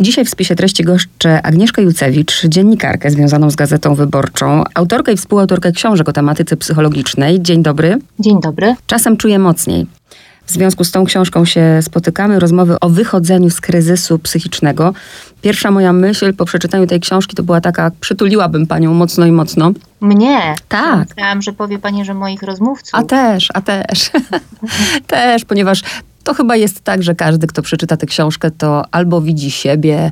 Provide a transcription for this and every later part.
Dzisiaj w spisie treści goszczę Agnieszkę Jucewicz, dziennikarkę związaną z Gazetą Wyborczą, autorkę i współautorkę książek o tematyce psychologicznej. Dzień dobry. Dzień dobry. Czasem czuję mocniej. W związku z tą książką się spotykamy, rozmowy o wychodzeniu z kryzysu psychicznego. Pierwsza moja myśl po przeczytaniu tej książki to była taka, przytuliłabym panią mocno i mocno. Mnie? Tak. Myślałam, że powie pani, że moich rozmówców. A też, a też. też, ponieważ to chyba jest tak, że każdy, kto przeczyta tę książkę, to albo widzi siebie,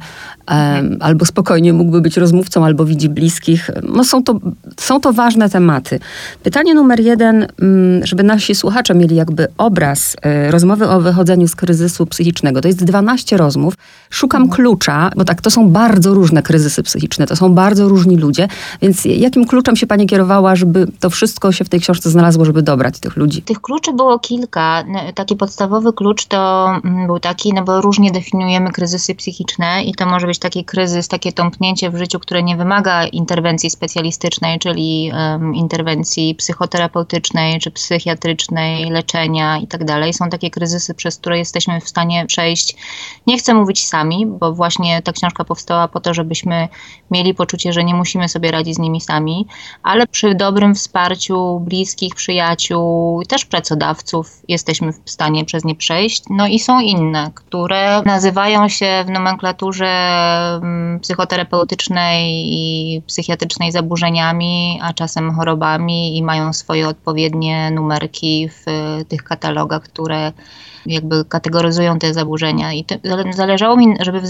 um, albo spokojnie mógłby być rozmówcą, albo widzi bliskich. No są to, są to ważne tematy. Pytanie numer jeden, mm, żeby nasi słuchacze mieli jakby obraz y, rozmowy o wychodzeniu z kryzysu psychicznego. To jest 12 rozmów. Szukam mhm. klucza, bo tak, to są bardzo różne kryzysy psychiczne, to są bardzo różni ludzie, więc jakim kluczem się pani kierowała, żeby to wszystko się w tej książce znalazło, żeby dobrać tych ludzi? Tych kluczy było kilka. Taki podstawowy klucz klucz to mm, był taki, no bo różnie definiujemy kryzysy psychiczne i to może być taki kryzys, takie tąpnięcie w życiu, które nie wymaga interwencji specjalistycznej, czyli um, interwencji psychoterapeutycznej czy psychiatrycznej, leczenia i tak dalej. Są takie kryzysy, przez które jesteśmy w stanie przejść, nie chcę mówić sami, bo właśnie ta książka powstała po to, żebyśmy mieli poczucie, że nie musimy sobie radzić z nimi sami, ale przy dobrym wsparciu bliskich, przyjaciół, też pracodawców jesteśmy w stanie przez nie przejść No i są inne, które nazywają się w nomenklaturze mm, psychoterapeutycznej i psychiatrycznej zaburzeniami, a czasem chorobami i mają swoje odpowiednie numerki w tych katalogach, które jakby kategoryzują te zaburzenia. I to, zależało mi, żeby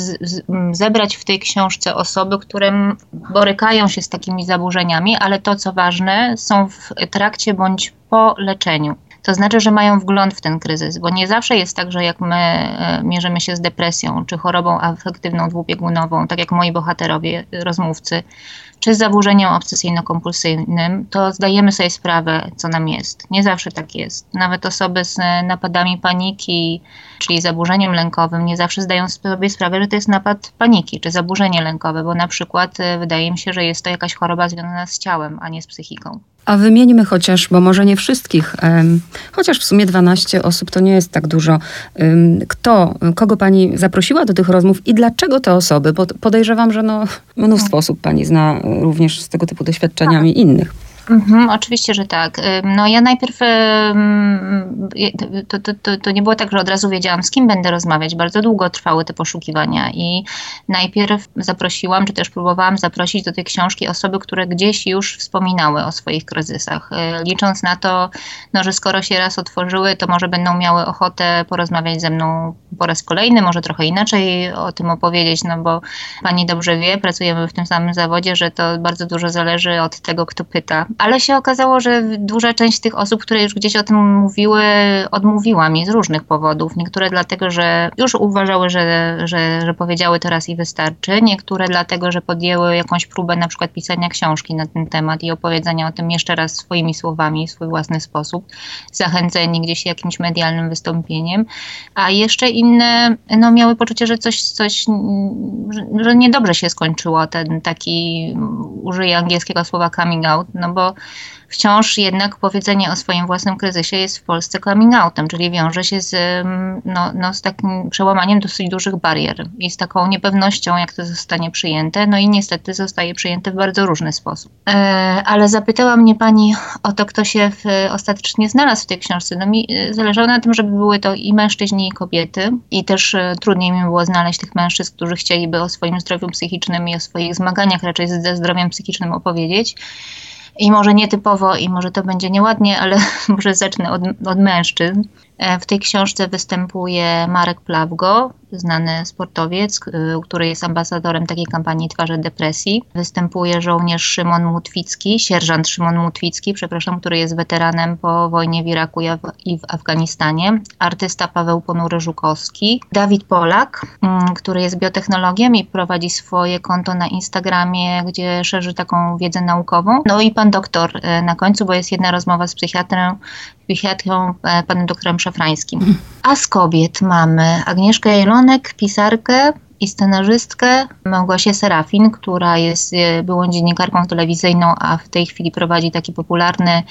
zebrać w tej książce osoby, które borykają się z takimi zaburzeniami, ale to co ważne, są w trakcie bądź po leczeniu. To znaczy, że mają wgląd w ten kryzys, bo nie zawsze jest tak, że jak my e, mierzymy się z depresją czy chorobą afektywną dwubiegunową, tak jak moi bohaterowie, rozmówcy, czy z zaburzeniem obsesyjno-kompulsyjnym, to zdajemy sobie sprawę, co nam jest. Nie zawsze tak jest. Nawet osoby z napadami paniki, czyli zaburzeniem lękowym, nie zawsze zdają sobie sprawę, że to jest napad paniki czy zaburzenie lękowe, bo na przykład e, wydaje mi się, że jest to jakaś choroba związana z ciałem, a nie z psychiką. A wymieńmy chociaż, bo może nie wszystkich, chociaż w sumie 12 osób to nie jest tak dużo. Kto, kogo pani zaprosiła do tych rozmów i dlaczego te osoby? Bo podejrzewam, że no, mnóstwo osób pani zna również z tego typu doświadczeniami tak. innych. Mhm, oczywiście, że tak. No ja najpierw, to, to, to, to, nie było tak, że od razu wiedziałam, z kim będę rozmawiać. Bardzo długo trwały te poszukiwania i najpierw zaprosiłam, czy też próbowałam zaprosić do tej książki osoby, które gdzieś już wspominały o swoich kryzysach, y, licząc na to, no, że skoro się raz otworzyły, to może będą miały ochotę porozmawiać ze mną po raz kolejny, może trochę inaczej o tym opowiedzieć, no bo pani dobrze wie, pracujemy w tym samym zawodzie, że to bardzo dużo zależy od tego, kto pyta ale się okazało, że duża część tych osób, które już gdzieś o tym mówiły, odmówiła mi z różnych powodów. Niektóre dlatego, że już uważały, że, że, że powiedziały to raz i wystarczy. Niektóre dlatego, że podjęły jakąś próbę na przykład pisania książki na ten temat i opowiedzenia o tym jeszcze raz swoimi słowami, w swój własny sposób, zachęceni gdzieś jakimś medialnym wystąpieniem. A jeszcze inne no, miały poczucie, że coś, coś że niedobrze się skończyło ten taki, użyję angielskiego słowa coming out, no bo wciąż jednak powiedzenie o swoim własnym kryzysie jest w Polsce coming outem, czyli wiąże się z, no, no, z takim przełamaniem dosyć dużych barier i z taką niepewnością, jak to zostanie przyjęte, no i niestety zostaje przyjęte w bardzo różny sposób. E, ale zapytała mnie pani o to, kto się w, ostatecznie znalazł w tej książce. No mi e, zależało na tym, żeby były to i mężczyźni, i kobiety i też e, trudniej mi było znaleźć tych mężczyzn, którzy chcieliby o swoim zdrowiu psychicznym i o swoich zmaganiach raczej ze zdrowiem psychicznym opowiedzieć. I może nietypowo, i może to będzie nieładnie, ale może zacznę od, od mężczyzn. E, w tej książce występuje Marek Plawgo, znany sportowiec, który jest ambasadorem takiej kampanii Twarze Depresji. Występuje żołnierz Szymon Mutwicki, sierżant Szymon Mutwicki, przepraszam, który jest weteranem po wojnie w Iraku i w Afganistanie. Artysta Paweł Ponury-Żukowski. Dawid Polak, mm, który jest biotechnologiem i prowadzi swoje konto na Instagramie, gdzie szerzy taką wiedzę naukową. No i pan doktor e, na końcu, bo jest jedna rozmowa z psychiatrą, psychiatrą e, panem doktorem Szafrańskim. A z kobiet mamy Agnieszkę Jelonek, pisarkę i scenarzystkę Małgosię Serafin, która jest e, byłą dziennikarką telewizyjną, a w tej chwili prowadzi taki popularny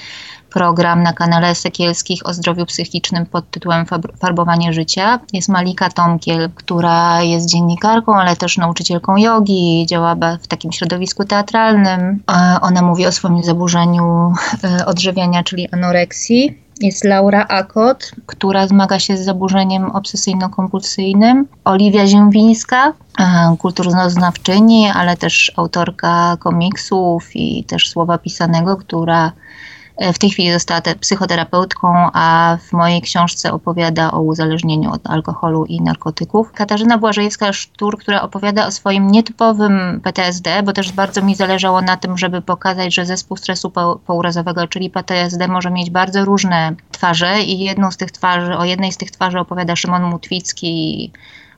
program na kanale Sekielskich o zdrowiu psychicznym pod tytułem Farbowanie życia. Jest Malika Tomkiel, która jest dziennikarką, ale też nauczycielką jogi, działa w takim środowisku teatralnym. Ona mówi o swoim zaburzeniu e, odżywiania, czyli anoreksji. Jest Laura Akot, która zmaga się z zaburzeniem obsesyjno-kompulsyjnym. Oliwia Ziębińska, kulturoznawczyni, ale też autorka komiksów i też słowa pisanego, która w tej chwili została psychoterapeutką, a w mojej książce opowiada o uzależnieniu od alkoholu i narkotyków. Katarzyna Błażejewska-Sztur, która opowiada o swoim nietypowym PTSD, bo też bardzo mi zależało na tym, żeby pokazać, że zespół stresu pourazowego, czyli PTSD, może mieć bardzo różne twarze i jedną z tych twarzy, o jednej z tych twarzy opowiada Szymon Mutwicki,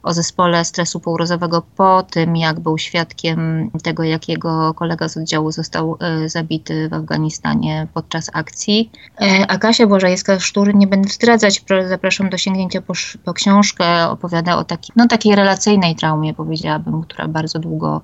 o zespole stresu półrozowego po tym, jak był świadkiem tego, jak jego kolega z oddziału został e, zabity w Afganistanie podczas akcji. E, a Kasia Błażejska-Sztur, nie będę zdradzać, zapraszam do sięgnięcia po, po książkę, opowiada o taki, no, takiej relacyjnej traumie, powiedziałabym, która bardzo długo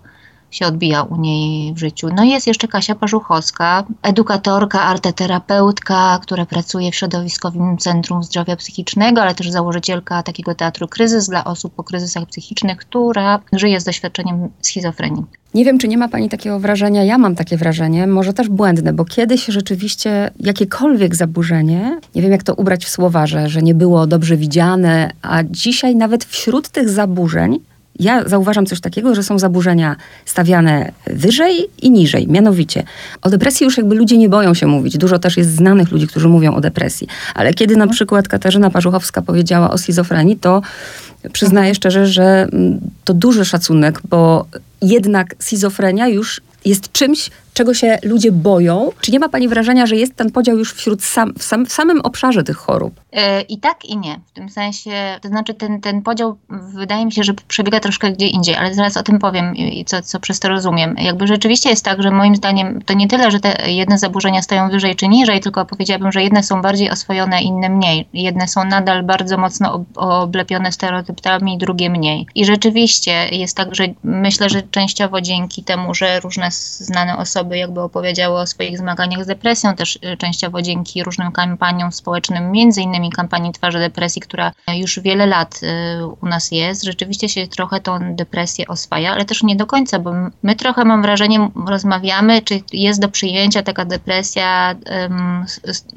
się odbija u niej w życiu. No i jest jeszcze Kasia Parzuchowska, edukatorka, arteterapeutka, która pracuje w Środowiskowym Centrum Zdrowia Psychicznego, ale też założycielka takiego teatru Kryzys dla osób po kryzysach psychicznych, która żyje z doświadczeniem schizofrenii. Nie wiem, czy nie ma Pani takiego wrażenia, ja mam takie wrażenie, może też błędne, bo kiedyś rzeczywiście jakiekolwiek zaburzenie, nie wiem jak to ubrać w słowa, że, że nie było dobrze widziane, a dzisiaj nawet wśród tych zaburzeń ja zauważam coś takiego, że są zaburzenia stawiane wyżej i niżej. Mianowicie o depresji już jakby ludzie nie boją się mówić. Dużo też jest znanych ludzi, którzy mówią o depresji. Ale kiedy na przykład Katarzyna Parzuchowska powiedziała o schizofrenii, to przyznaję szczerze, że mm, to duży szacunek, bo jednak schizofrenia już jest czymś, czego się ludzie boją. Czy nie ma Pani wrażenia, że jest ten podział już wśród sam, w, sam, w samym obszarze tych chorób? Yy, I tak, i nie. W tym sensie, to znaczy ten, ten podział wydaje mi się, że przebiega troszkę gdzie indziej, ale zaraz o tym powiem, co, co przez to rozumiem. Jakby rzeczywiście jest tak, że moim zdaniem to nie tyle, że te jedne zaburzenia stoją wyżej czy niżej, tylko powiedziałabym, że jedne są bardziej oswojone, inne mniej. Jedne są nadal bardzo mocno oblepione stereotypami, drugie mniej. I rzeczywiście jest tak, że myślę, że częściowo dzięki temu, że różne znane osoby jakby opowiedziały o swoich zmaganiach z depresją, też y, częściowo dzięki różnym kampaniom społecznym, między innymi kampanii Twarzy Depresji, która już wiele lat y, u nas jest, rzeczywiście się trochę tą depresję oswaja, ale też nie do końca, bo my trochę mam wrażenie, rozmawiamy, czy jest do przyjęcia taka depresja,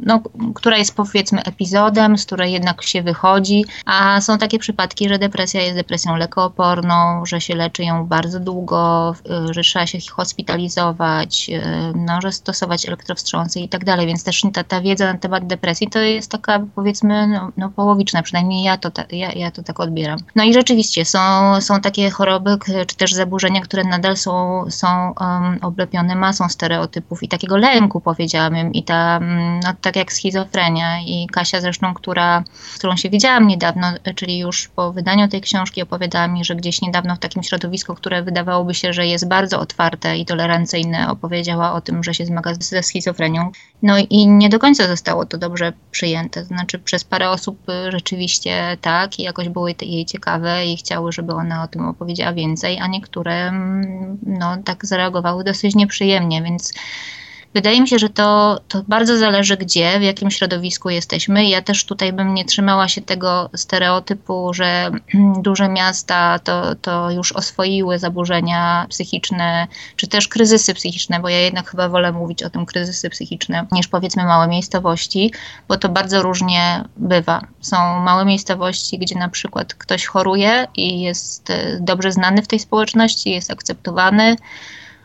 no, która jest powiedzmy epizodem, z której jednak się wychodzi, a są takie przypadki, że depresja jest depresją lekooporną, że się leczy ją bardzo długo, y, że trzeba się hospitalizować, e, no, że stosować elektrowstrząsy i tak dalej, więc też ta, ta wiedza na temat depresji to jest taka powiedzmy no, no połowiczna, przynajmniej ja to, ta, ja, ja to tak odbieram. No i rzeczywiście są, są takie choroby, czy też zaburzenia, które nadal są, są um, oblepione masą stereotypów i takiego lęku powiedziałabym i ta, mm, no, tak jak schizofrenia i Kasia zresztą, która, z którą się widziałam niedawno, czyli już po wydaniu tej książki opowiadała mi, że gdzieś niedawno w takim środowisku, które wydawałoby się, że jest bardzo otwarte i tolerancyjne, opowiedziała o tym, że się zmaga ze schizofrenią. No i nie do końca zostało to dobrze przyjęte. Znaczy przez parę osób y, rzeczywiście tak i jakoś były jej ciekawe i chciały, żeby ona o tym opowiedziała więcej, a niektóre mm, no tak zareagowały dosyć nieprzyjemnie, więc Wydaje mi się, że to, to bardzo zależy gdzie, w jakim środowisku jesteśmy. Ja też tutaj bym nie trzymała się tego stereotypu, że duże miasta to, to już oswoiły zaburzenia psychiczne, czy też kryzysy psychiczne, bo ja jednak chyba wolę mówić o tym kryzysy psychiczne niż powiedzmy małe miejscowości, bo to bardzo różnie bywa. Są małe miejscowości, gdzie na przykład ktoś choruje i jest e, dobrze znany w tej społeczności, jest akceptowany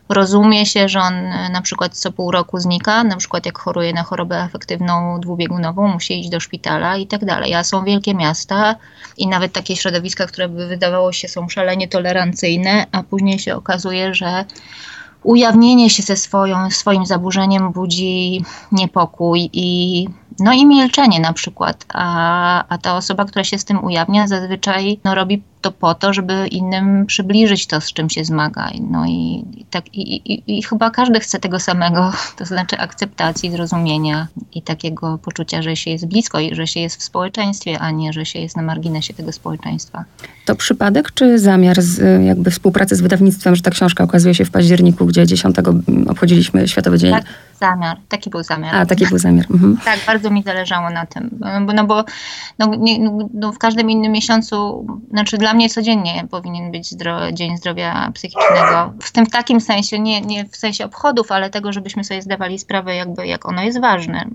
rozumie się, że on e, na przykład co pół roku znika, na przykład jak choruje na chorobę afektywną dwubiegunową, musi iść do szpitala i tak dalej. A są wielkie miasta i nawet takie środowiska, które by wydawało się są szalenie tolerancyjne, a później się okazuje, że ujawnienie się ze swoją, swoim zaburzeniem budzi niepokój i no i milczenie na przykład, a, a ta osoba, która się z tym ujawnia, zazwyczaj no, robi to po to, żeby innym przybliżyć to, z czym się zmaga. No i, i tak, i, i, i, chyba każdy chce tego samego, to znaczy akceptacji, zrozumienia i takiego poczucia, że się jest blisko i że się jest w społeczeństwie, a nie, że się jest na marginesie tego społeczeństwa. To przypadek czy zamiar z, jakby współpracy z wydawnictwem, że ta książka okazuje się w październiku, gdzie 10 obchodziliśmy Światowy Dzień? Tak, zamiar. Taki był zamiar. A, taki był zamiar. Mhm. Tak, bardzo mi zależało na tym. No bo, no bo no, nie, no, w każdym innym miesiącu, znaczy dla mnie codziennie powinien być zdro, Dzień Zdrowia Psychicznego. W tym takim sensie, nie, nie w sensie obchodów, ale tego, żebyśmy sobie zdawali sprawę, jakby jak ono jest ważne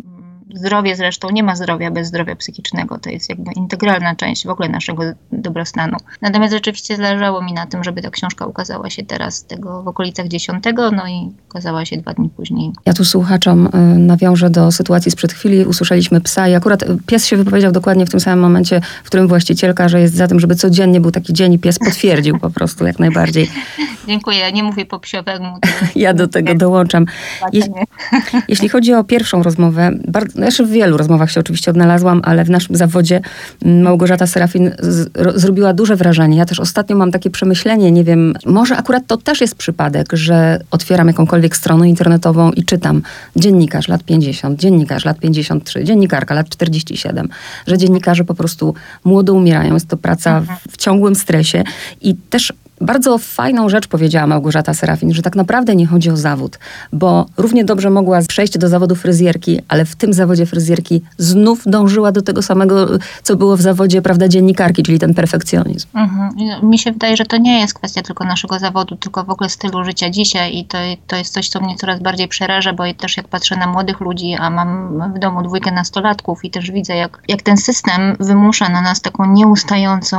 zdrowie zresztą, nie ma zdrowia bez zdrowia psychicznego. To jest jakby integralna część w ogóle naszego dobrostanu. Natomiast rzeczywiście zależało mi na tym, żeby ta książka ukazała się teraz tego w okolicach 10, no i ukazała się dwa dni później. Ja tu słuchaczom y, nawiążę do sytuacji sprzed chwili. Usłyszeliśmy psa i akurat pies się wypowiedział dokładnie w tym samym momencie, w którym właścicielka, że jest za tym, żeby codziennie był taki dzień i pies potwierdził po prostu jak najbardziej. Dziękuję. Ja nie mówię po psiowemu. Ja do tego dołączam. jeśli chodzi o pierwszą rozmowę, bardzo, znaczy w wielu rozmowach się oczywiście odnalazłam, ale w naszym zawodzie mm, Małgorzata Serafin z, ro, zrobiła duże wrażenie. Ja też ostatnio mam takie przemyślenie, nie wiem, może akurat to też jest przypadek, że otwieram jakąkolwiek stronę internetową i czytam dziennikarz lat 50, dziennikarz lat 53, dziennikarka lat 47, że dziennikarze po prostu młodo umierają. Jest to praca w, w ciągłym stresie i też bardzo fajną rzecz powiedziała Małgorzata Serafin, że tak naprawdę nie chodzi o zawód, bo równie dobrze mogła przejść do zawodu fryzjerki, ale w tym zawodzie fryzjerki znów dążyła do tego samego, co było w zawodzie, prawda, dziennikarki, czyli ten perfekcjonizm. Mhm. Mi się wydaje, że to nie jest kwestia tylko naszego zawodu, tylko w ogóle stylu życia dzisiaj i to, to jest coś, co mnie coraz bardziej przeraża, bo też jak patrzę na młodych ludzi, a mam w domu dwójkę nastolatków i też widzę, jak, jak ten system wymusza na nas taką nieustającą,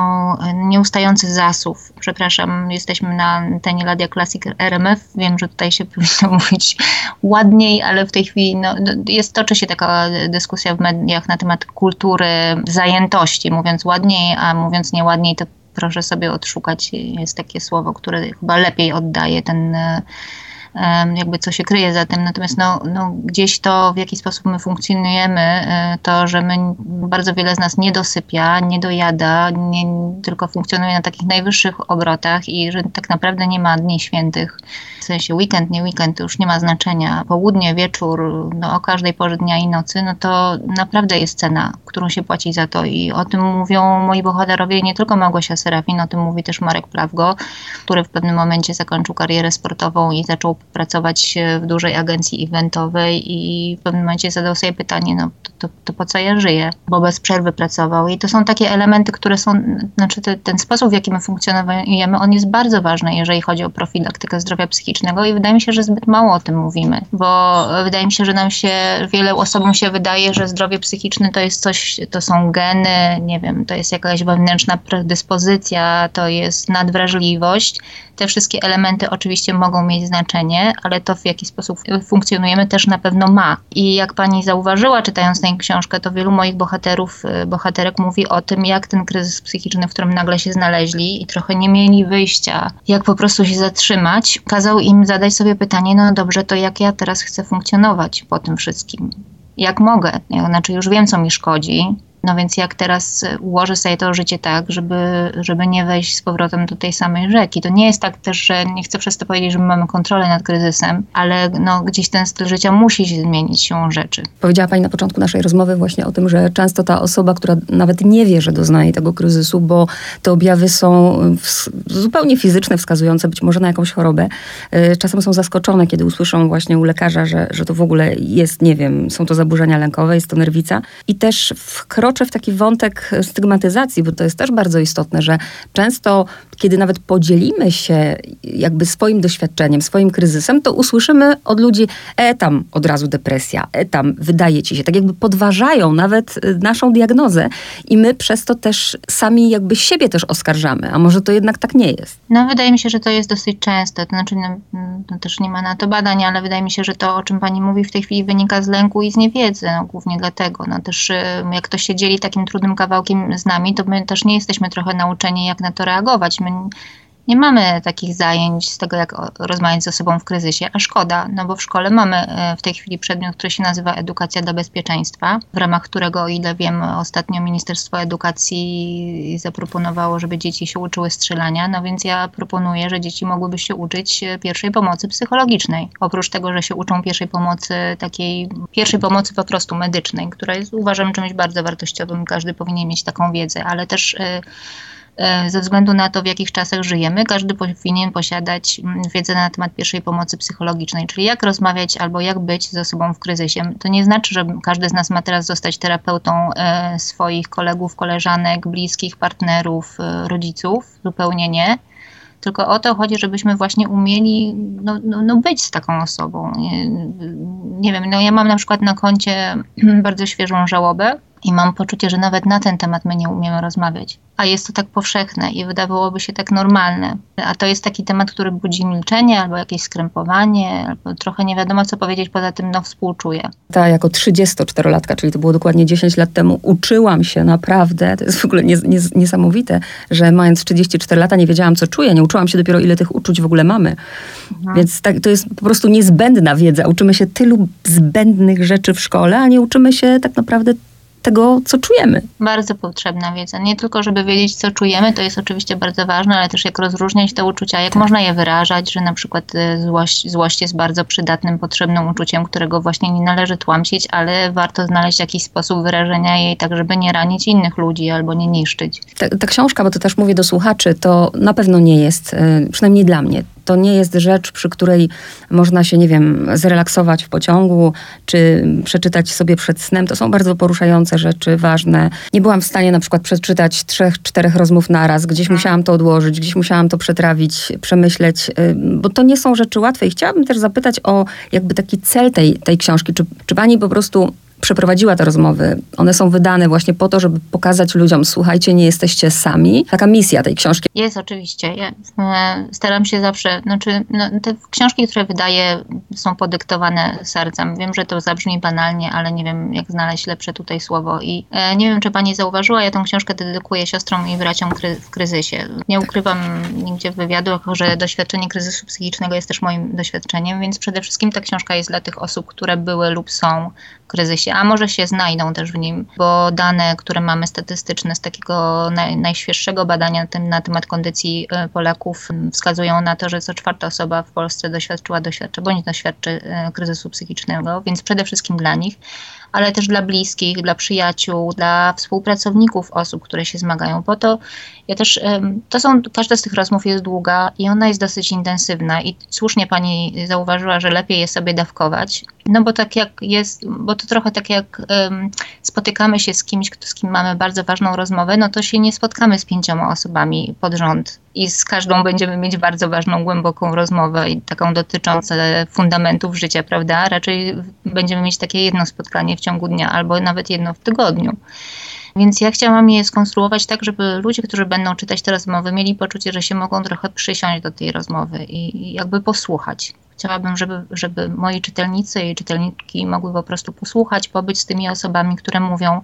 nieustający zasób, przepraszam, jesteśmy na antenie Ladia Classic RMF. Wiem, że tutaj się powinno mówić ładniej, ale w tej chwili no, no, jest, toczy się taka dyskusja w mediach na temat kultury zajętości. Mówiąc ładniej, a mówiąc nieładniej, to proszę sobie odszukać. Jest takie słowo, które chyba lepiej oddaje ten jakby co się kryje za tym. Natomiast no, no, gdzieś to, w jaki sposób my funkcjonujemy, e, to, że my bardzo wiele z nas nie dosypia, nie dojada, nie, tylko funkcjonuje na takich najwyższych obrotach i że tak naprawdę nie ma dni świętych. Sensie weekend, nie weekend, to już nie ma znaczenia. Południe, wieczór, no, o każdej porze dnia i nocy, no to naprawdę jest cena, którą się płaci za to i o tym mówią moi bohaterowie, nie tylko Małgosia Serafin, o tym mówi też Marek Plawgo, który w pewnym momencie zakończył karierę sportową i zaczął pracować w dużej agencji eventowej i w pewnym momencie zadał sobie pytanie, no to, to, to po co ja żyję? Bo bez przerwy pracował. I to są takie elementy, które są, znaczy te, ten sposób, w jaki my funkcjonujemy, on jest bardzo ważny, jeżeli chodzi o profilaktykę zdrowia psychicznego i wydaje mi się, że zbyt mało o tym mówimy, bo wydaje mi się, że nam się, wiele osobom się wydaje, że zdrowie psychiczne to jest coś, to są geny, nie wiem, to jest jakaś wewnętrzna predyspozycja, to jest nadwrażliwość. Te wszystkie elementy oczywiście mogą mieć znaczenie, ale to w jaki sposób funkcjonujemy też na pewno ma. I jak pani zauważyła, czytając tę książkę, to wielu moich bohaterów, y, bohaterek mówi o tym, jak ten kryzys psychiczny, w którym nagle się znaleźli i trochę nie mieli wyjścia, jak po prostu się zatrzymać, kazał im zadać sobie pytanie, no dobrze, to jak ja teraz chcę funkcjonować po tym wszystkim? Jak mogę? Znaczy już wiem, co mi szkodzi, no więc jak teraz e, ułożę sobie to życie tak, żeby, żeby nie wejść z powrotem do tej samej rzeki. To nie jest tak też, że nie chcę przez to powiedzieć, że my mamy kontrolę nad kryzysem, ale no, gdzieś ten styl życia musi się zmienić siłą rzeczy. Powiedziała Pani na początku naszej rozmowy właśnie o tym, że często ta osoba, która nawet nie wie, że doznaje tego kryzysu, bo te objawy są zupełnie fizyczne, wskazujące być może na jakąś chorobę, e, czasem są zaskoczone, kiedy usłyszą właśnie u lekarza, że, że to w ogóle jest, nie wiem, są to zaburzenia lękowe, jest to nerwica. I też wkroczy wkroczę w taki wątek stygmatyzacji, bo to jest też bardzo istotne, że często, kiedy nawet podzielimy się jakby swoim doświadczeniem, swoim kryzysem, to usłyszymy od ludzi, e tam od razu depresja, e tam wydaje ci się, tak jakby podważają nawet y, naszą diagnozę i my przez to też sami jakby siebie też oskarżamy, a może to jednak tak nie jest. No wydaje mi się, że to jest dosyć częste, to znaczy no, no, też nie ma na to badań, ale wydaje mi się, że to, o czym pani mówi w tej chwili wynika z lęku i z niewiedzy, no głównie dlatego, no też y, jak ktoś się dzieli takim trudnym kawałkiem z nami, to my też nie jesteśmy trochę nauczeni, jak na to reagować. My nie mamy takich zajęć z tego, jak rozmawiać ze sobą w kryzysie, a szkoda, no bo w szkole mamy e, w tej chwili przedmiot, który się nazywa Edukacja dla Bezpieczeństwa, w ramach którego, o ile wiem, ostatnio Ministerstwo Edukacji zaproponowało, żeby dzieci się uczyły strzelania, no więc ja proponuję, że dzieci mogłyby się uczyć pierwszej pomocy psychologicznej. Oprócz tego, że się uczą pierwszej pomocy, takiej pierwszej pomocy po prostu medycznej, która jest uważam czymś bardzo wartościowym, każdy powinien mieć taką wiedzę, ale też e, e, ze względu na to, w jakich czasach żyjemy, każdy powinien posiadać mm, wiedzę na temat pierwszej pomocy psychologicznej, czyli jak rozmawiać albo jak być ze sobą w kryzysie. To nie znaczy, że każdy z nas ma teraz zostać terapeutą e, swoich kolegów, koleżanek, bliskich, partnerów, rodziców. Zupełnie nie tylko o to chodzi, żebyśmy właśnie umieli no, no, no być z taką osobą. Nie, nie wiem, no ja mam na przykład na koncie bardzo świeżą żałobę, i mam poczucie, że nawet na ten temat my nie umiemy rozmawiać. A jest to tak powszechne i wydawałoby się tak normalne. A to jest taki temat, który budzi milczenie albo jakieś skrępowanie, albo trochę nie wiadomo co powiedzieć, poza tym no współczuję. Ta jako 34-latka, czyli to było dokładnie 10 lat temu, uczyłam się naprawdę, to jest w ogóle nies nies niesamowite, że mając 34 lata nie wiedziałam co czuję, nie uczyłam się dopiero ile tych uczuć w ogóle mamy. Mhm. Więc tak, to jest po prostu niezbędna wiedza. Uczymy się tylu zbędnych rzeczy w szkole, a nie uczymy się tak naprawdę tego, co czujemy. Bardzo potrzebna wiedza. Nie tylko, żeby wiedzieć, co czujemy, to jest oczywiście bardzo ważne, ale też jak rozróżniać te uczucia, jak tak. można je wyrażać, że na przykład y, złość, złość jest bardzo przydatnym, potrzebnym uczuciem, którego właśnie nie należy tłamsić, ale warto znaleźć jakiś sposób wyrażenia jej tak, żeby nie ranić innych ludzi albo nie niszczyć. Ta, ta książka, bo to też mówię do słuchaczy, to na pewno nie jest, y, przynajmniej dla mnie, to nie jest rzecz, przy której można się, nie wiem, zrelaksować w pociągu, czy przeczytać sobie przed snem. To są bardzo poruszające rzeczy, ważne. Nie byłam w stanie na przykład przeczytać trzech, czterech rozmów naraz. Gdzieś mhm. musiałam to odłożyć, gdzieś musiałam to przetrawić, przemyśleć, y, bo to nie są rzeczy łatwe. I chciałabym też zapytać o jakby taki cel tej, tej książki. Czy, czy pani po prostu przeprowadziła te rozmowy. One są wydane właśnie po to, żeby pokazać ludziom, słuchajcie, nie jesteście sami. Taka misja tej książki. Jest oczywiście. Ja e, staram się zawsze, znaczy no, te książki, które wydaję są podyktowane sercem. Wiem, że to zabrzmi banalnie, ale nie wiem, jak znaleźć lepsze tutaj słowo. I e, nie wiem, czy pani zauważyła, ja tę książkę dedykuję siostrom i braciom kry w kryzysie. Nie ukrywam nigdzie w wywiadach, że doświadczenie kryzysu psychicznego jest też moim doświadczeniem, więc przede wszystkim ta książka jest dla tych osób, które były lub są w kryzysie, a może się znajdą też w nim, bo dane, które mamy statystyczne z takiego naj, najświeższego badania na, tym, na temat kondycji e, Polaków wskazują na to, że co czwarta osoba w Polsce doświadczyła, doświadczy bądź doświadczy e, kryzysu psychicznego, więc przede wszystkim dla nich ale też dla bliskich, dla przyjaciół, dla współpracowników osób, które się zmagają. Po to ja też, to są, każda z tych rozmów jest długa i ona jest dosyć intensywna i słusznie pani zauważyła, że lepiej je sobie dawkować, no bo tak jak jest, bo to trochę tak jak um, spotykamy się z kimś, kto, z kim mamy bardzo ważną rozmowę, no to się nie spotkamy z pięcioma osobami pod rząd i z każdą będziemy mieć bardzo ważną, głęboką rozmowę i taką dotyczącą fundamentów życia, prawda? Raczej będziemy mieć takie jedno spotkanie w ciągu dnia albo nawet jedno w tygodniu. Więc ja chciałam je skonstruować tak, żeby ludzie, którzy będą czytać te rozmowy, mieli poczucie, że się mogą trochę przysiąść do tej rozmowy i jakby posłuchać. Chciałabym, żeby, żeby moi czytelnicy i czytelniki mogły po prostu posłuchać, pobyć z tymi osobami, które mówią,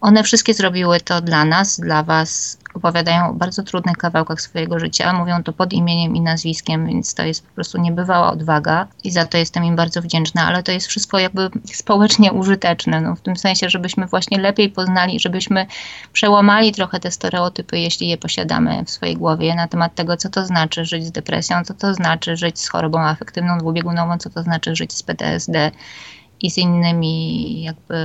one wszystkie zrobiły to dla nas, dla Was, opowiadają o bardzo trudnych kawałkach swojego życia, mówią to pod imieniem i nazwiskiem, więc to jest po prostu niebywała odwaga i za to jestem im bardzo wdzięczna, ale to jest wszystko jakby społecznie użyteczne, no, w tym sensie, żebyśmy właśnie lepiej poznali, żebyśmy przełamali trochę te stereotypy, jeśli je posiadamy w swojej głowie na temat tego, co to znaczy żyć z depresją, co to znaczy żyć z chorobą afektywną dwubiegunową, co to znaczy żyć z PTSD i z innymi jakby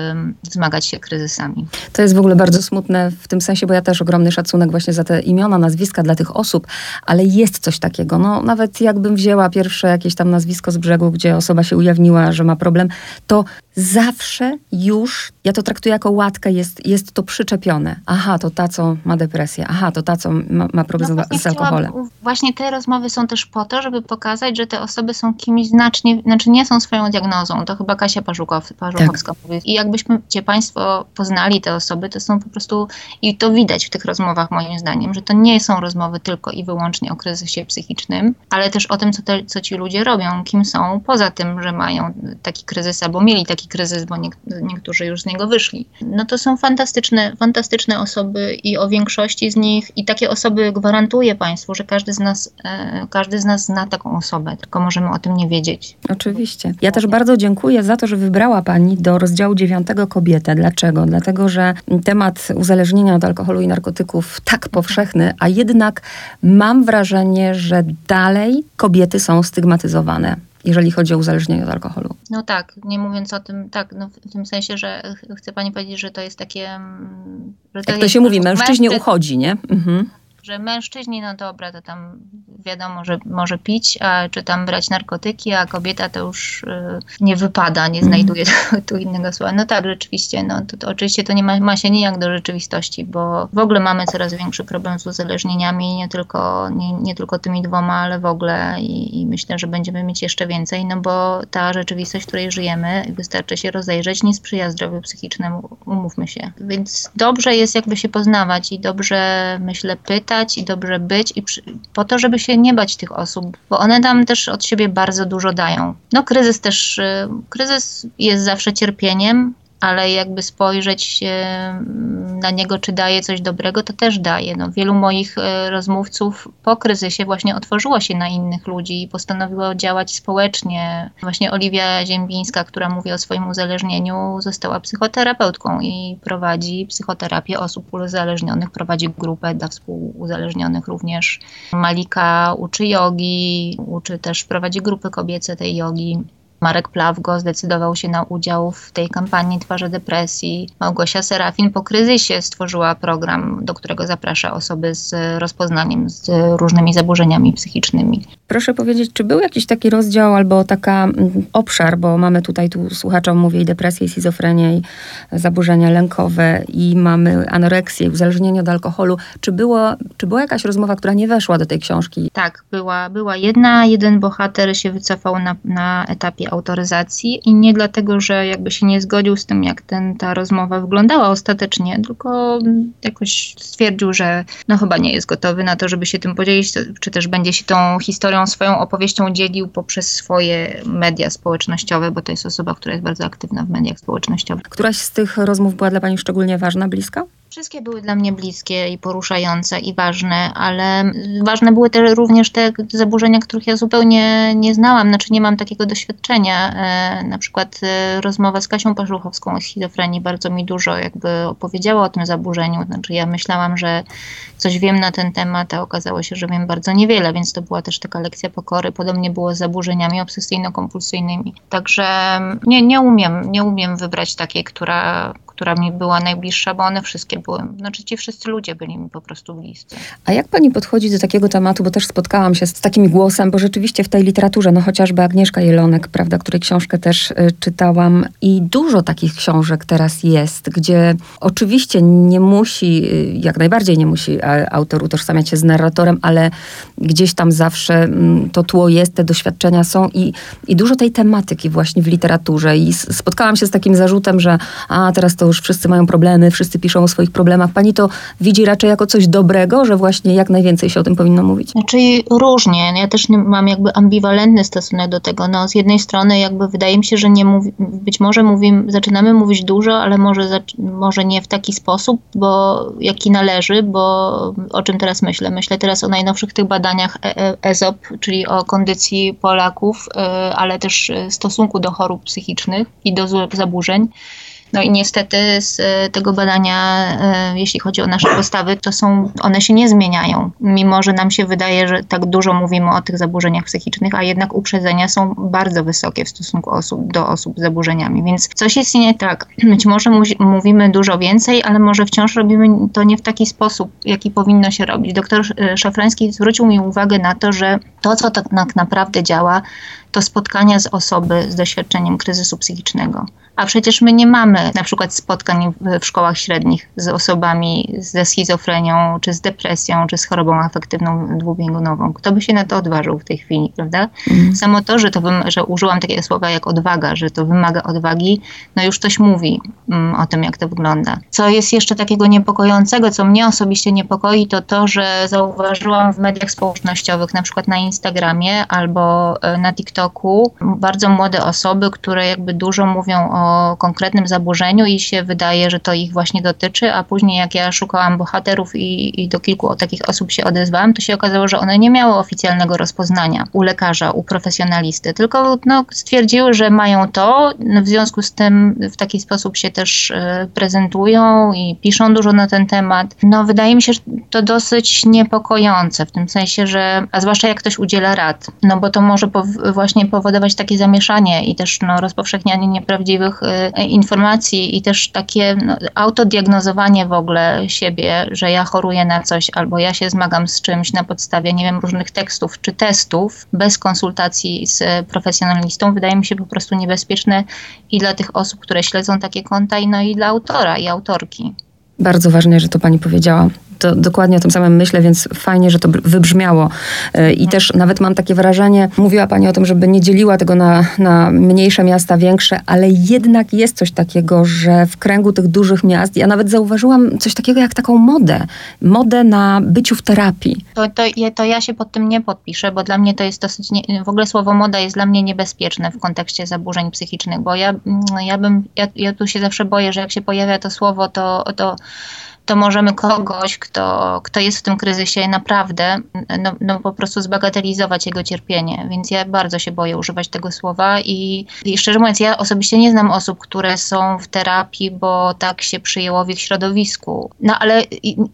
zmagać się kryzysami. To jest w ogóle bardzo smutne w tym sensie, bo ja też ogromny szacunek właśnie za te imiona, nazwiska dla tych osób, ale jest coś takiego. No nawet jakbym wzięła pierwsze jakieś tam nazwisko z brzegu, gdzie osoba się ujawniła, że ma problem, to zawsze już, ja to traktuję jako łatkę, jest, jest to przyczepione. Aha, to ta, co ma depresję. Aha, to ta, co ma, ma problem no z, z alkoholem. Właśnie te rozmowy są też po to, żeby pokazać, że te osoby są kimś znacznie, znaczy nie są swoją diagnozą. To chyba Kasia Parzukow, Parzuchowska tak. mówi. I jakbyśmy cię Państwo poznali te osoby, to są po prostu, i to widać w tych rozmowach moim zdaniem, że to nie są rozmowy tylko i wyłącznie o kryzysie psychicznym, ale też o tym, co, te, co ci ludzie robią, kim są, poza tym, że mają taki kryzys albo mieli taki taki kryzys, bo niektórzy już z niego wyszli. No to są fantastyczne, fantastyczne osoby i o większości z nich i takie osoby gwarantuję Państwu, że każdy z nas, e, każdy z nas zna taką osobę, tylko możemy o tym nie wiedzieć. Oczywiście. Ja też bardzo dziękuję za to, że wybrała Pani do rozdziału dziewiątego kobietę. Dlaczego? Dlatego, że temat uzależnienia od alkoholu i narkotyków tak powszechny, a jednak mam wrażenie, że dalej kobiety są stygmatyzowane jeżeli chodzi o uzależnienie od alkoholu. No tak, nie mówiąc o tym, tak, no w tym sensie, że chce pani powiedzieć, że to jest takie... Mm, że to Jak to się mówi, mężczyźnie uchodzi, nie? Mhm że mężczyźni, no dobra, to tam wiadomo, że może pić, a, czy tam brać narkotyki, a kobieta to już y, nie wypada, nie znajduje mm. tu innego słowa. No tak, rzeczywiście, no to, to oczywiście to nie ma, ma, się nijak do rzeczywistości, bo w ogóle mamy coraz większy problem z uzależnieniami, nie tylko, nie, nie tylko tymi dwoma, ale w ogóle i, i, myślę, że będziemy mieć jeszcze więcej, no bo ta rzeczywistość, w której żyjemy, wystarczy się rozejrzeć, nie sprzyja zdrowiu psychicznemu, umówmy się. Więc dobrze jest jakby się poznawać i dobrze, myślę, pytać, i dobrze być i przy, po to, żeby się nie bać tych osób, bo one nam też od siebie bardzo dużo dają. No kryzys też, y, kryzys jest zawsze cierpieniem, ale jakby spojrzeć na niego, czy daje coś dobrego, to też daje. No, wielu moich e, rozmówców po kryzysie właśnie otworzyło się na innych ludzi i postanowiło działać społecznie. Właśnie Oliwia Ziembińska, która mówi o swoim uzależnieniu, została psychoterapeutką i prowadzi psychoterapię osób uzależnionych, prowadzi grupę dla współuzależnionych również. Malika uczy jogi, uczy też, prowadzi grupy kobiece tej jogi. Marek Plawgo zdecydował się na udział w tej kampanii Twarze Depresji. Małgosia Serafin po kryzysie stworzyła program, do którego zaprasza osoby z rozpoznaniem, z różnymi zaburzeniami psychicznymi. Proszę powiedzieć, czy był jakiś taki rozdział albo taka mm, obszar, bo mamy tutaj, tu słuchaczom mówię, i depresję, i schizofrenię, i zaburzenia lękowe, i mamy anoreksję, i uzależnienie od alkoholu. Czy, było, czy była jakaś rozmowa, która nie weszła do tej książki? Tak, była, była jedna. Jeden bohater się wycofał na, na etapie autoryzacji i nie dlatego, że jakby się nie zgodził z tym, jak ten, ta rozmowa wyglądała ostatecznie, tylko jakoś stwierdził, że no chyba nie jest gotowy na to, żeby się tym podzielić, czy też będzie się tą historią, swoją opowieścią dzielił poprzez swoje media społecznościowe, bo to jest osoba, która jest bardzo aktywna w mediach społecznościowych. Któraś z tych rozmów była dla Pani szczególnie ważna, bliska? Wszystkie były dla mnie bliskie i poruszające i ważne, ale ważne były też również te zaburzenia, których ja zupełnie nie znałam, znaczy nie mam takiego doświadczenia. E, na przykład e, rozmowa z Kasią Paszuchowską o schizofrenii bardzo mi dużo jakby opowiedziała o tym zaburzeniu. Znaczy ja myślałam, że coś wiem na ten temat, a okazało się, że wiem bardzo niewiele, więc to była też taka lekcja pokory. Podobnie było z zaburzeniami obsesyjno-kompulsyjnymi. Także nie, nie umiem, nie umiem wybrać takiej, która, która mi była najbliższa, bo one wszystkie były, znaczy ci wszyscy ludzie byli mi po prostu bliscy. A jak pani podchodzi do takiego tematu, bo też spotkałam się z takim głosem, bo rzeczywiście w tej literaturze, no chociażby Agnieszka Jelonek, prawda, której książkę też y, czytałam i dużo takich książek teraz jest, gdzie oczywiście nie musi, y, jak najbardziej nie musi autor utożsamiać się z narratorem, ale gdzieś tam zawsze y, to tło jest, te doświadczenia są i, i dużo tej tematyki właśnie w literaturze i spotkałam się z takim zarzutem, że a teraz to już wszyscy mają problemy, wszyscy piszą o swoich problemach. Pani to widzi raczej jako coś dobrego, że właśnie jak najwięcej się o tym powinno mówić? Znaczy różnie. Ja też mam jakby ambiwalentny stosunek do tego. No, z jednej strony jakby wydaje mi się, że nie mówi, być może mówimy, zaczynamy mówić dużo, ale może, może nie w taki sposób, bo jaki należy, bo o czym teraz myślę? Myślę teraz o najnowszych tych badaniach EZOP, e czyli o kondycji Polaków, e, ale też stosunku do chorób psychicznych i do zaburzeń. No i niestety z e, tego badania, e, jeśli chodzi o nasze postawy, to są, one się nie zmieniają. Mimo, że nam się wydaje, że tak dużo mówimy o tych zaburzeniach psychicznych, a jednak uprzedzenia są bardzo wysokie w stosunku osób, do osób z zaburzeniami. Więc coś jest nie tak. Być może mówimy dużo więcej, ale może wciąż robimy to nie w taki sposób, jaki powinno się robić. Doktor e, Szafrański zwrócił mi uwagę na to, że to, co tak naprawdę działa, to spotkania z osoby z doświadczeniem kryzysu psychicznego. A przecież my nie mamy na przykład spotkań w, szkołach średnich z osobami ze schizofrenią, czy z depresją, czy z chorobą afektywną dwubiegunową. Kto by się na to odważył w tej chwili, prawda? Mm. Samo to, że, to, że użyłam takiego słowa jak odwaga, że to wymaga odwagi, no już coś mówi mm, o tym, jak to wygląda. Co jest jeszcze takiego niepokojącego, co mnie osobiście niepokoi, to to, że zauważyłam w mediach społecznościowych, na przykład na Instagramie albo e, na TikToku, TikToku bardzo młode osoby, które jakby dużo mówią o konkretnym zaburzeniu i się wydaje, że to ich właśnie dotyczy, a później jak ja szukałam bohaterów i, i do kilku takich osób się odezwałam, to się okazało, że one nie miały oficjalnego rozpoznania u lekarza, u profesjonalisty, tylko no, stwierdziły, że mają to, w związku z tym w taki sposób się też e, prezentują i piszą dużo na ten temat. No wydaje mi się, że to dosyć niepokojące w tym sensie, że, a zwłaszcza jak ktoś udziela rad, no bo to może właśnie powodować takie zamieszanie i też no, rozpowszechnianie nieprawdziwych y, informacji i też takie no, autodiagnozowanie w ogóle siebie, że ja choruję na coś albo ja się zmagam z czymś na podstawie, nie wiem, różnych tekstów czy testów bez konsultacji z profesjonalistą, wydaje mi się po prostu niebezpieczne i dla tych osób, które śledzą takie konta, i no i dla autora i autorki. Bardzo ważne, że to pani powiedziała to dokładnie o tym samym myślę, więc fajnie, że to wybrzmiało. E, I też nawet mam takie wrażenie, mówiła Pani o tym, żeby nie dzieliła tego na, na mniejsze miasta, większe, ale jednak jest coś takiego, że w kręgu tych dużych miast, ja nawet zauważyłam coś takiego jak taką modę. Modę na byciu w terapii. To, to, to ja się pod tym nie podpiszę, bo dla mnie to jest dosyć, nie, w ogóle słowo moda jest dla mnie niebezpieczne w kontekście zaburzeń psychicznych, bo ja, ja bym, ja, ja tu się zawsze boję, że jak się pojawia to słowo, to, to to możemy kogoś, kto, kto jest w tym kryzysie naprawdę, no, no po prostu zbagatelizować jego cierpienie. Więc ja bardzo się boję używać tego słowa i, i szczerze mówiąc, ja osobiście nie znam osób, które są w terapii, bo tak się przyjęło w ich środowisku. No ale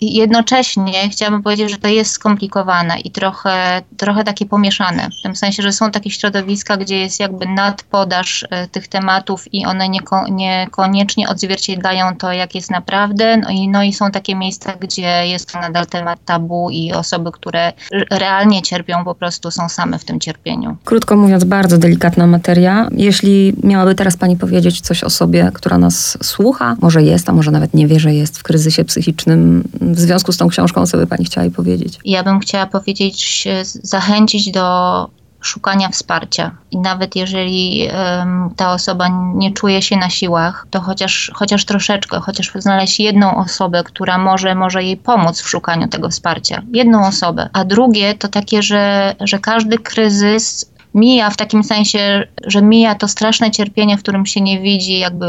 jednocześnie chciałabym powiedzieć, że to jest skomplikowane i trochę, trochę takie pomieszane. W tym sensie, że są takie środowiska, gdzie jest jakby nadpodaż e, tych tematów i one nieko, niekoniecznie odzwierciedlają to, jak jest naprawdę. No i, no i są takie miejsca, gdzie jest to nadal temat tabu i osoby, które realnie cierpią, po prostu są same w tym cierpieniu. Krótko mówiąc, bardzo delikatna materia. Jeśli miałaby teraz Pani powiedzieć coś o sobie, która nas słucha, może jest, a może nawet nie wie, że jest w kryzysie psychicznym, w związku z tą książką, co by Pani chciała jej powiedzieć? Ja bym chciała powiedzieć, zachęcić do szukania wsparcia. I nawet jeżeli um, ta osoba nie czuje się na siłach, to chociaż, chociaż troszeczkę, chociaż znaleźć jedną osobę, która może, może jej pomóc w szukaniu tego wsparcia. Jedną osobę. A drugie to takie, że, że każdy kryzys mija w takim sensie, że mija to straszne cierpienie, w którym się nie widzi jakby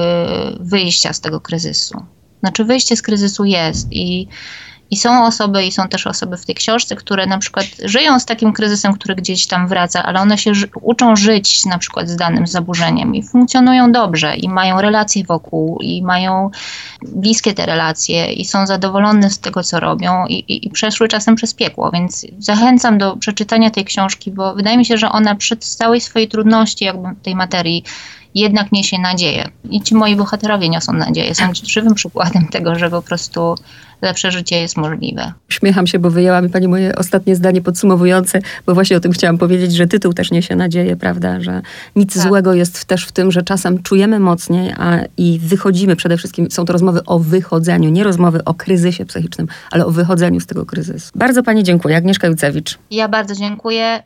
wyjścia z tego kryzysu. Znaczy wyjście z kryzysu jest i i są osoby, i są też osoby w tej książce, które na przykład żyją z takim kryzysem, który gdzieś tam wraca, ale one się uczą żyć na przykład z danym zaburzeniem i funkcjonują dobrze, i mają relacje wokół, i mają bliskie te relacje, i są zadowolone z tego, co robią, i, i, i przeszły czasem przez piekło. Więc zachęcam do przeczytania tej książki, bo wydaje mi się, że ona przy całej swojej trudności, jakby tej materii, jednak niesie nadzieję. I ci moi bohaterowie niosą nadzieję. Są żywym przykładem tego, że po prostu lepsze życie jest możliwe. Śmiecham się, bo wyjęła mi Pani moje ostatnie zdanie podsumowujące, bo właśnie o tym chciałam powiedzieć, że tytuł też niesie nadzieję, prawda, że nic tak. złego jest też w tym, że czasem czujemy mocniej a, i wychodzimy, przede wszystkim są to rozmowy o wychodzeniu, nie rozmowy o kryzysie psychicznym, ale o wychodzeniu z tego kryzysu. Bardzo Pani dziękuję. Agnieszka Jucewicz. Ja bardzo dziękuję.